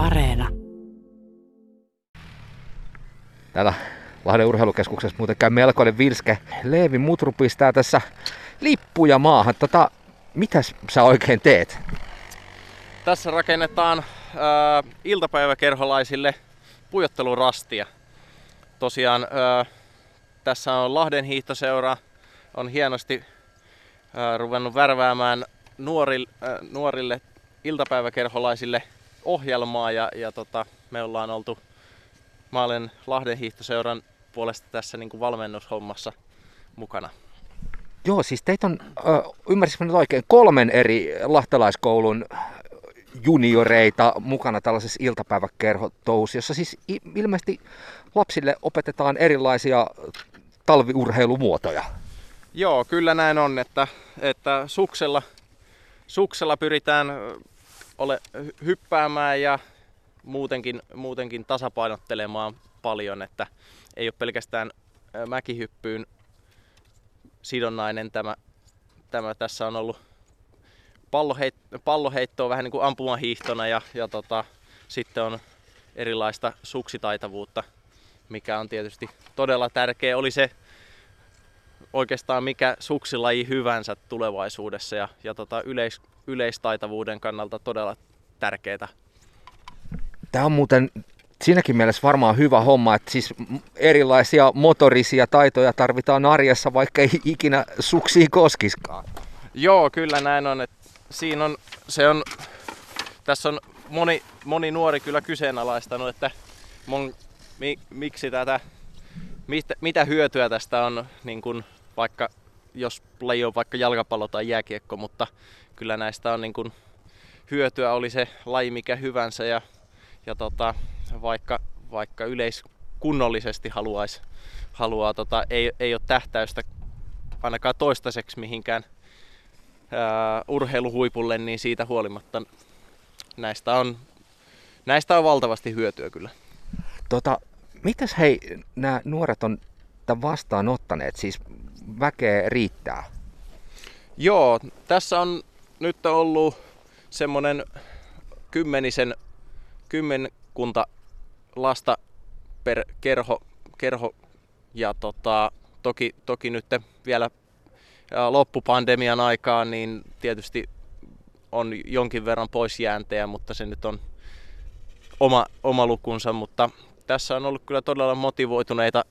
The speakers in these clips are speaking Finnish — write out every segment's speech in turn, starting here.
Areena. Täällä Lahden urheilukeskuksessa muuten käy melkoinen vilske. Leevi Mutru pistää tässä lippuja maahan. Tota, mitäs sä oikein teet? Tässä rakennetaan ää, iltapäiväkerholaisille pujottelurastia. Tosiaan ää, tässä on Lahden hiihtoseura, on hienosti ää, ruvennut värväämään nuorille, ää, nuorille iltapäiväkerholaisille ohjelmaa ja, ja tota, me ollaan oltu, mä olen Lahden hiihtoseuran puolesta tässä niin kuin valmennushommassa mukana. Joo, siis teitä on, ymmärsinkö nyt oikein, kolmen eri lahtelaiskoulun junioreita mukana tällaisessa iltapäiväkerhotouhussa, jossa siis ilmeisesti lapsille opetetaan erilaisia talviurheilumuotoja. Joo, kyllä näin on, että, että suksella, suksella pyritään ole, hyppäämään ja muutenkin, muutenkin tasapainottelemaan paljon, että ei ole pelkästään mäkihyppyyn sidonnainen tämä, tämä tässä on ollut palloheit- palloheittoa vähän niin kuin ampumahiihtona ja, ja tota, sitten on erilaista suksitaitavuutta, mikä on tietysti todella tärkeä. Oli se oikeastaan mikä suksilaji hyvänsä tulevaisuudessa ja, ja tota, yleis, yleistaitavuuden kannalta todella tärkeää. Tämä on muuten siinäkin mielessä varmaan hyvä homma, että siis erilaisia motorisia taitoja tarvitaan arjessa, vaikka ei ikinä suksiin koskiskaan. Joo, kyllä näin on. Että siinä on, se on, tässä on moni, moni nuori kyllä kyseenalaistanut, että mon, mi, miksi tätä, mit, mitä hyötyä tästä on, niin kun vaikka jos laji on vaikka jalkapallo tai jääkiekko, mutta kyllä näistä on niin kun, hyötyä, oli se laji mikä hyvänsä ja, ja tota, vaikka, vaikka yleiskunnollisesti haluaisi, haluaa, tota, ei, ei ole tähtäystä ainakaan toistaiseksi mihinkään ää, urheiluhuipulle, niin siitä huolimatta näistä on, näistä on valtavasti hyötyä kyllä. Tota, mitäs hei, nämä nuoret on tämän vastaanottaneet? Siis väkeä riittää? Joo, tässä on nyt ollut semmoinen kymmenisen, kymmenkunta lasta per kerho, kerho. Ja tota, toki, toki nyt vielä loppupandemian aikaan, niin tietysti on jonkin verran poisjääntejä, mutta se nyt on oma, oma lukunsa, mutta tässä on ollut kyllä todella motivoituneita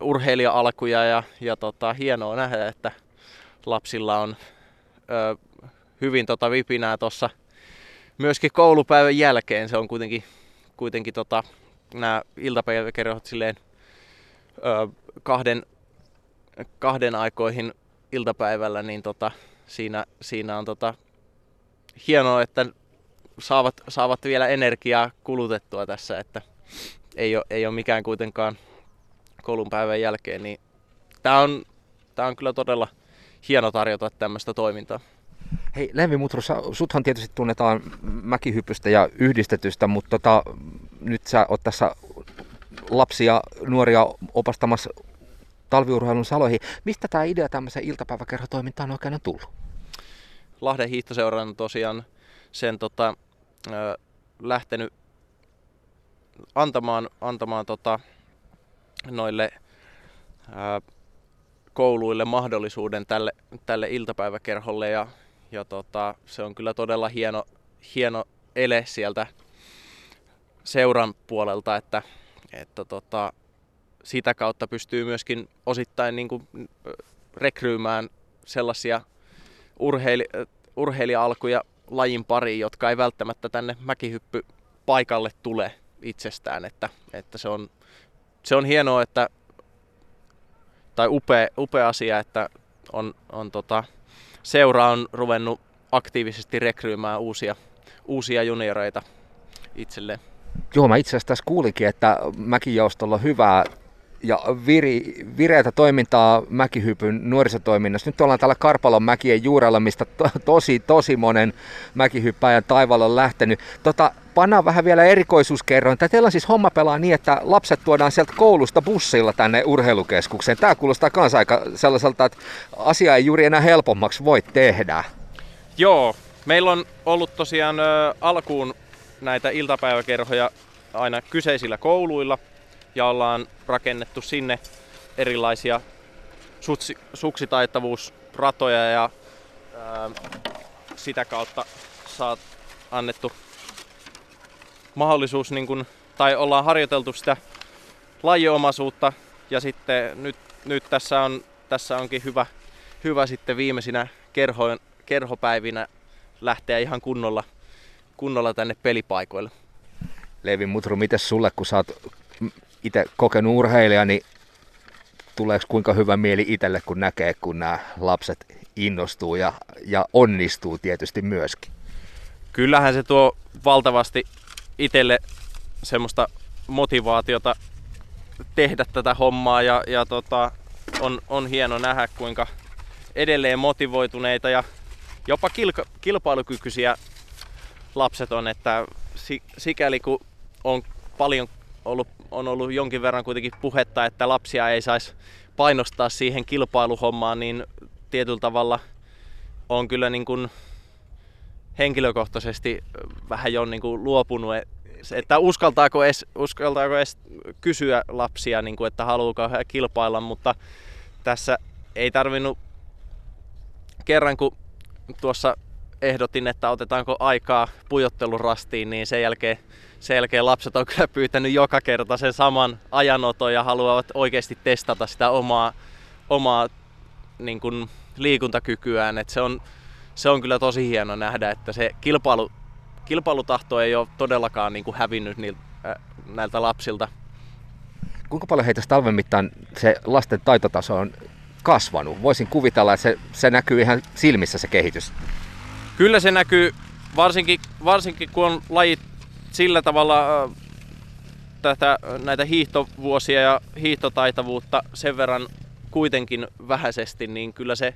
urheilija-alkuja ja, ja tota, hienoa nähdä, että lapsilla on ö, hyvin tota vipinää tuossa myöskin koulupäivän jälkeen. Se on kuitenkin, kuitenkin tota, nämä iltapäiväkerhot silleen ö, kahden, kahden aikoihin iltapäivällä, niin tota, siinä, siinä on tota, hienoa, että saavat, saavat vielä energiaa kulutettua tässä, että ei ole, ei ole mikään kuitenkaan koulun päivän jälkeen, niin tämä on, tää on kyllä todella hieno tarjota tämmöistä toimintaa. Hei Levi Mutru, suthan tietysti tunnetaan mäkihypystä ja yhdistetystä, mutta tota, nyt sä oot tässä lapsia, nuoria opastamassa talviurheilun saloihin. Mistä tämä idea tämmöisen iltapäiväkerhotoimintaan oikein on tullut? Lahden hiihtoseuran tosiaan sen tota, ö, lähtenyt antamaan, antamaan tota, noille ö, kouluille mahdollisuuden tälle, tälle iltapäiväkerholle ja, ja tota, se on kyllä todella hieno, hieno ele sieltä seuran puolelta, että, että tota, sitä kautta pystyy myöskin osittain niin kuin rekryymään sellaisia urheili, urheilija-alkuja lajin pariin, jotka ei välttämättä tänne mäkihyppy paikalle tule itsestään. Että, että se, on, se on hienoa, että, tai upea, upea asia, että on, on tota, seura on ruvennut aktiivisesti rekryymään uusia, uusia junioreita itselleen. Joo, mä itse asiassa tässä kuulinkin, että mäkijoustolla on hyvää ja viri, vireitä toimintaa mäkihypyn nuorisotoiminnassa. Nyt ollaan täällä Karpalon mäkien juurella, mistä to, tosi, tosi monen mäkihyppäjän taivaalla on lähtenyt. Tota, pannaan vähän vielä erikoisuuskerroin. Teillä on siis homma pelaa niin, että lapset tuodaan sieltä koulusta bussilla tänne urheilukeskukseen. Tämä kuulostaa myös aika sellaiselta, että asia ei juuri enää helpommaksi voi tehdä. Joo, meillä on ollut tosiaan ö, alkuun näitä iltapäiväkerhoja aina kyseisillä kouluilla ja ollaan rakennettu sinne erilaisia sutsi, suksitaitavuusratoja ja ää, sitä kautta saat annettu mahdollisuus, niin kun, tai ollaan harjoiteltu sitä lajiomaisuutta ja sitten nyt, nyt tässä, on, tässä onkin hyvä, hyvä sitten viimeisinä kerhoin, kerhopäivinä lähteä ihan kunnolla, kunnolla tänne pelipaikoille. Levi Mutru, miten sulle, kun sä oot itse kokenut urheilija, niin tuleeko kuinka hyvä mieli itselle, kun näkee, kun nämä lapset innostuu ja, ja onnistuu tietysti myöskin? Kyllähän se tuo valtavasti itselle semmoista motivaatiota tehdä tätä hommaa ja, ja tota, on, on hieno nähdä, kuinka edelleen motivoituneita ja jopa kilka, kilpailukykyisiä lapset on, että sikäli kun on paljon ollut, on ollut jonkin verran kuitenkin puhetta, että lapsia ei saisi painostaa siihen kilpailuhommaan, niin tietyllä tavalla on kyllä niin kuin henkilökohtaisesti vähän jo niin kuin luopunut, että uskaltaako edes, uskaltaako edes kysyä lapsia, niin kuin, että haluuko he kilpailla, mutta tässä ei tarvinnut kerran, kun tuossa ehdotin, että otetaanko aikaa pujottelurastiin, niin sen jälkeen, sen jälkeen lapset on kyllä pyytänyt joka kerta sen saman ajanoton ja haluavat oikeasti testata sitä omaa, omaa niin kuin liikuntakykyään. Et se, on, se on kyllä tosi hieno nähdä, että se kilpailu, kilpailutahto ei ole todellakaan niin kuin hävinnyt niiltä, äh, näiltä lapsilta. Kuinka paljon heitä talven mittaan se lasten taitotaso on kasvanut? Voisin kuvitella, että se, se näkyy ihan silmissä se kehitys. Kyllä se näkyy, varsinkin, varsinkin kun on lajit sillä tavalla tätä, näitä hiihtovuosia ja hiihtotaitavuutta sen verran kuitenkin vähäisesti, niin kyllä se,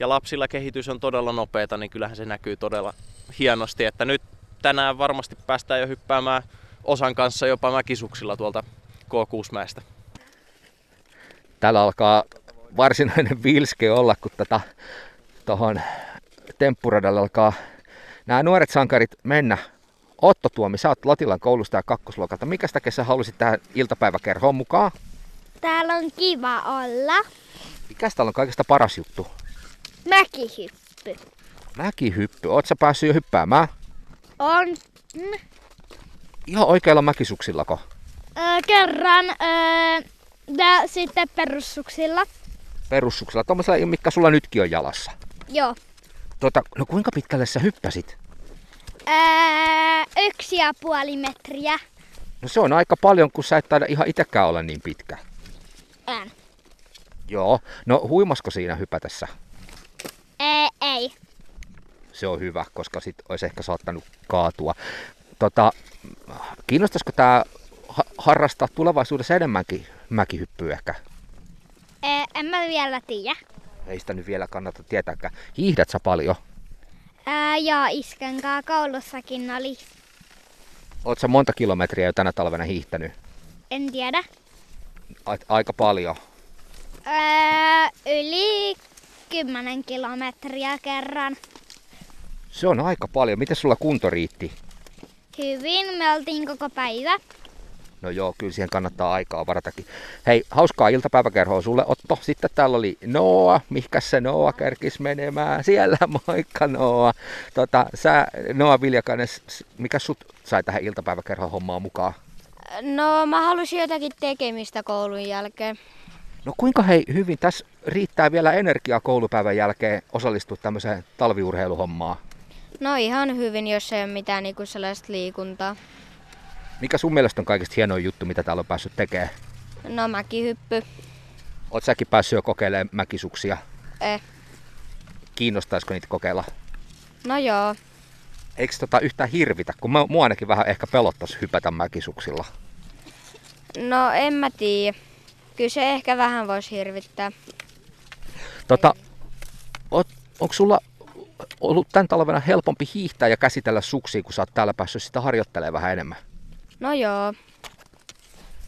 ja lapsilla kehitys on todella nopeata, niin kyllähän se näkyy todella hienosti, että nyt tänään varmasti päästään jo hyppäämään osan kanssa jopa mäkisuksilla tuolta K6-mäestä. Täällä alkaa varsinainen vilske olla, kun tätä tuohon temppuradalle alkaa nämä nuoret sankarit mennä. Otto Tuomi, sä oot Latilan koulusta ja kakkosluokalta. Mikä takia sä halusit tähän iltapäiväkerhoon mukaan? Täällä on kiva olla. Mikä täällä on kaikista paras juttu? Mäkihyppy. Mäkihyppy. Oot sä päässyt jo hyppäämään? On. Ihan oikeilla mäkisuksillako? Öö, kerran öö, ja sitten perussuksilla. Perussuksilla, tuommoisella, mikä sulla nytkin on jalassa. Joo. Tota, no kuinka pitkälle sä hyppäsit? Öö, yksi ja puoli metriä. No se on aika paljon, kun sä et taida ihan itekään olla niin pitkä. En. Joo. No huimasko siinä hypätessä? Ee, ei. Se on hyvä, koska sit olisi ehkä saattanut kaatua. Tota, kiinnostaisiko tämä harrastaa tulevaisuudessa enemmänkin mäkihyppyä ehkä? Ee, en mä vielä tiedä. Ei sitä nyt vielä kannata tietääkään. Hiihdät sä paljon? Ää, joo, isken koulussakin oli. Sä monta kilometriä jo tänä talvena hiihtänyt? En tiedä. A- aika paljon. Ää, yli 10 kilometriä kerran. Se on aika paljon. Miten sulla kunto riitti? Hyvin, me oltiin koko päivä. No joo, kyllä siihen kannattaa aikaa varatakin. Hei, hauskaa iltapäiväkerhoa sulle Otto. Sitten täällä oli Noa. Mihkä se Noa kerkis menemään? Siellä, moikka Noa. Tota, sä, Noa Viljakainen, mikä sut sai tähän iltapäiväkerhon hommaan mukaan? No mä halusin jotakin tekemistä koulun jälkeen. No kuinka hei hyvin tässä riittää vielä energiaa koulupäivän jälkeen osallistua tämmöiseen talviurheiluhommaan? No ihan hyvin, jos ei ole mitään niinku sellaista liikuntaa. Mikä sun mielestä on kaikista hienoin juttu, mitä täällä on päässyt tekemään? No mäkihyppy. Oot säkin päässyt jo kokeilemaan mäkisuksia? Eh. Kiinnostaisiko niitä kokeilla? No joo. Eikö tota yhtään hirvitä, kun mä, mua ainakin vähän ehkä pelottaisi hypätä mäkisuksilla? No en mä tiedä. Kyllä se ehkä vähän voisi hirvittää. Tota, onko sulla ollut tämän talvena helpompi hiihtää ja käsitellä suksia, kun sä oot täällä päässyt sitä harjoittelemaan vähän enemmän? No joo.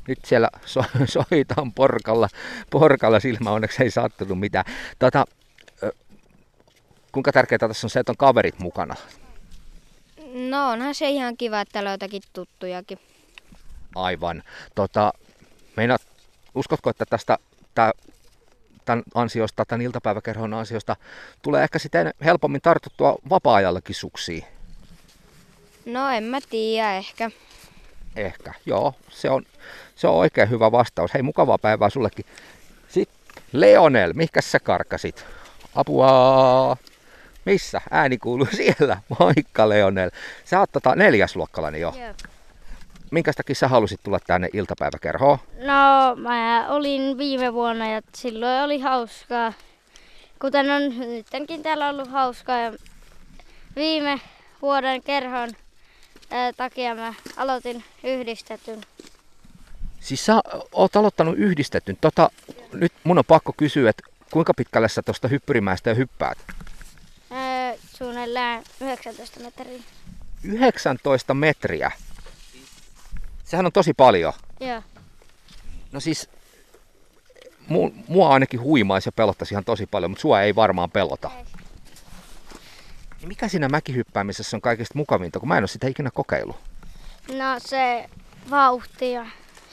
Nyt siellä so, soitaan porkalla, porkalla silmä, onneksi ei sattunut mitään. Tota, kuinka tärkeää tässä on se, että on kaverit mukana? No onhan se ihan kiva, että täällä on jotakin tuttujakin. Aivan. Tota, meinaat, uskotko, että tästä tää, tämän ansiosta, tämän iltapäiväkerhon ansiosta, tulee ehkä sitten helpommin tartuttua vapaa-ajallakin suksiin? No en mä tiedä ehkä. Ehkä, joo. Se on, se on oikein hyvä vastaus. Hei, mukavaa päivää sullekin. Sitten Leonel, mihinkä sä karkasit? Apua! Missä? Ääni kuuluu siellä. Moikka Leonel. Sä oot tota neljäsluokkalainen jo. Joo. Minkä takia sä halusit tulla tänne iltapäiväkerhoon? No, mä olin viime vuonna ja silloin oli hauskaa. Kuten on nytkin täällä ollut hauskaa. Ja viime vuoden kerhon takia mä aloitin yhdistetyn. Siis sä oot aloittanut yhdistetyn. Tota, nyt mun on pakko kysyä, että kuinka pitkälle sä tuosta hyppyrimäestä hyppäät? Ää, suunnilleen 19 metriä. 19 metriä. Sehän on tosi paljon. Joo. No siis, mu, mua ainakin huimaisi ja pelottaisi ihan tosi paljon, mutta sua ei varmaan pelota. Ei. Mikä siinä mäkihyppäämisessä on kaikista mukavinta, kun mä en ole sitä ikinä kokeillut? No se vauhti ja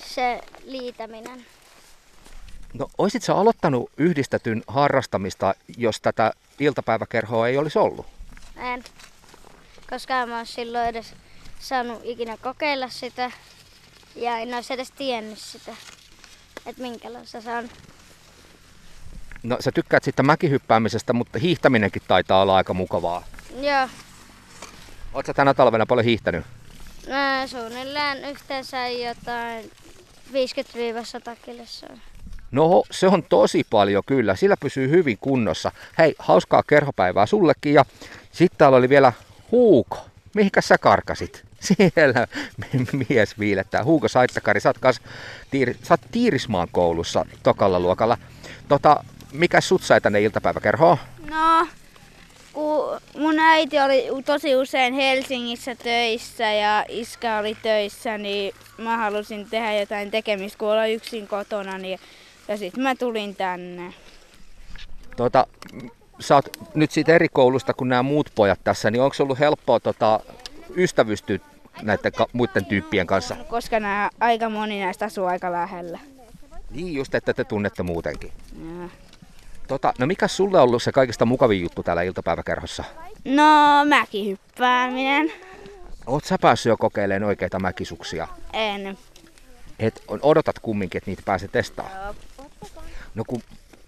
se liitäminen. No, oisit sä aloittanut yhdistetyn harrastamista, jos tätä iltapäiväkerhoa ei olisi ollut? En. Koska en mä oon silloin edes saanut ikinä kokeilla sitä. Ja en olisi edes tiennyt sitä. Että minkälaista se on. No sä tykkäät siitä mäkihyppäämisestä, mutta hiihtäminenkin taitaa olla aika mukavaa. Joo. Oot sä tänä talvena paljon hiihtänyt? Mä suunnilleen yhteensä jotain 50-100 kilsaa. No se on tosi paljon kyllä, sillä pysyy hyvin kunnossa. Hei, hauskaa kerhopäivää sullekin ja sitten täällä oli vielä Huuko. Mihinkä sä karkasit? Siellä mies viilettää. Huuko Saittakari, sä oot, kas, tiiri, sä oot Tiirismaan koulussa tokalla luokalla. Tota, mikä sut sai tänne iltapäiväkerhoon? No, kun mun äiti oli tosi usein Helsingissä töissä ja iskä oli töissä, niin mä halusin tehdä jotain tekemistä, kun olla yksin kotona. Niin, ja sitten mä tulin tänne. Tota, sä oot nyt siitä eri koulusta kuin nämä muut pojat tässä, niin onko ollut helppoa tota, ystävystyä näiden ka- muiden tyyppien kanssa? Koska nämä, aika moni näistä asuu aika lähellä. Niin just, että te tunnette muutenkin. Ja. Tota, no mikä sulle on ollut se kaikista mukavin juttu täällä iltapäiväkerhossa? No, mäkihyppääminen. Oot sä päässyt jo kokeilemaan oikeita mäkisuksia? En. Et odotat kumminkin, että niitä pääsee testaamaan? No kun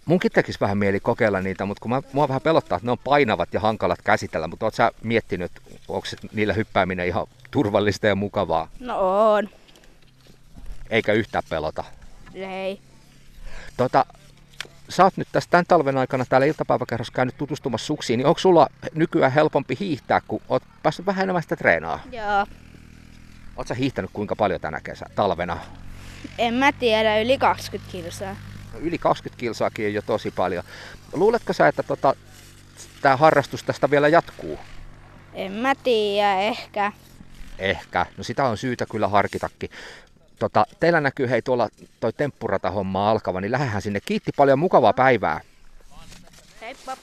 munkin tekisi vähän mieli kokeilla niitä, mutta kun mä, mua vähän pelottaa, että ne on painavat ja hankalat käsitellä, mutta oot sä miettinyt, onko niillä hyppääminen ihan turvallista ja mukavaa, No on. eikä yhtään pelota? Ei. Tota, sä oot nyt tässä tämän talven aikana täällä iltapäiväkerhossa käynyt tutustumassa suksiin, niin onko sulla nykyään helpompi hiihtää, kun oot päässyt vähän enemmän sitä treenaa? Joo. Oot sä hiihtänyt kuinka paljon tänä kesä, talvena? En mä tiedä, yli 20 kilsaa. No, Yli 20 kilsaakin on jo tosi paljon. Luuletko sä, että tota, tämä harrastus tästä vielä jatkuu? En mä tiedä, ehkä. Ehkä. No sitä on syytä kyllä harkitakin. Tota, teillä näkyy hei tuolla toi temppurata homma alkava, niin lähdehän sinne. Kiitti paljon mukavaa päivää. Heippa.